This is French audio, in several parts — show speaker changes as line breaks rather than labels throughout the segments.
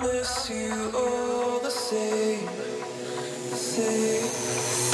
miss you all the same, the same.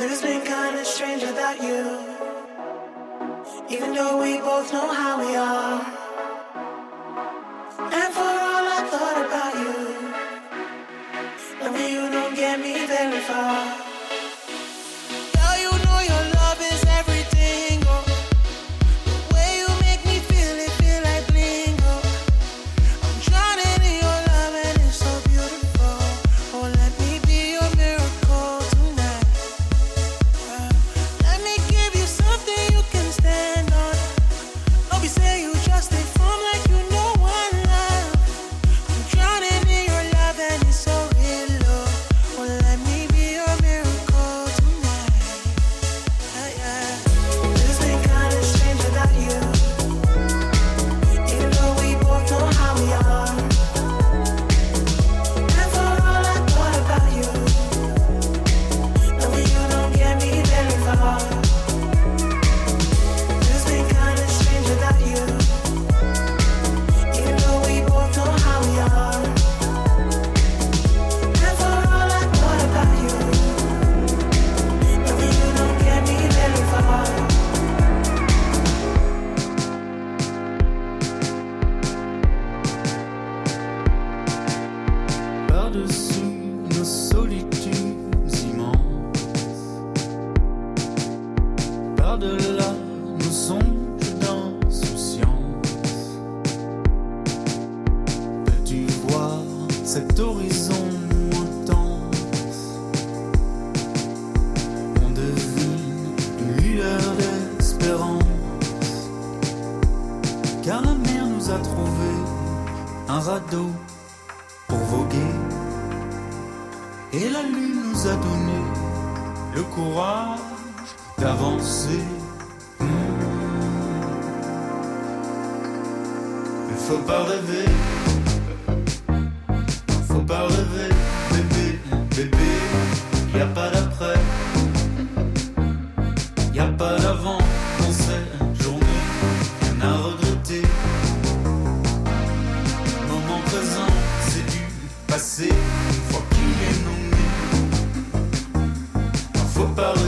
It's been kinda strange without you. Even though we both know how we are.
car la mer nous a trouvé un radeau pour voguer. Et la lune nous a donné le courage d'avancer. Hmm. Il faut pas rêver, faut pas rêver, bébé, bébé, y a pas d'avenir. about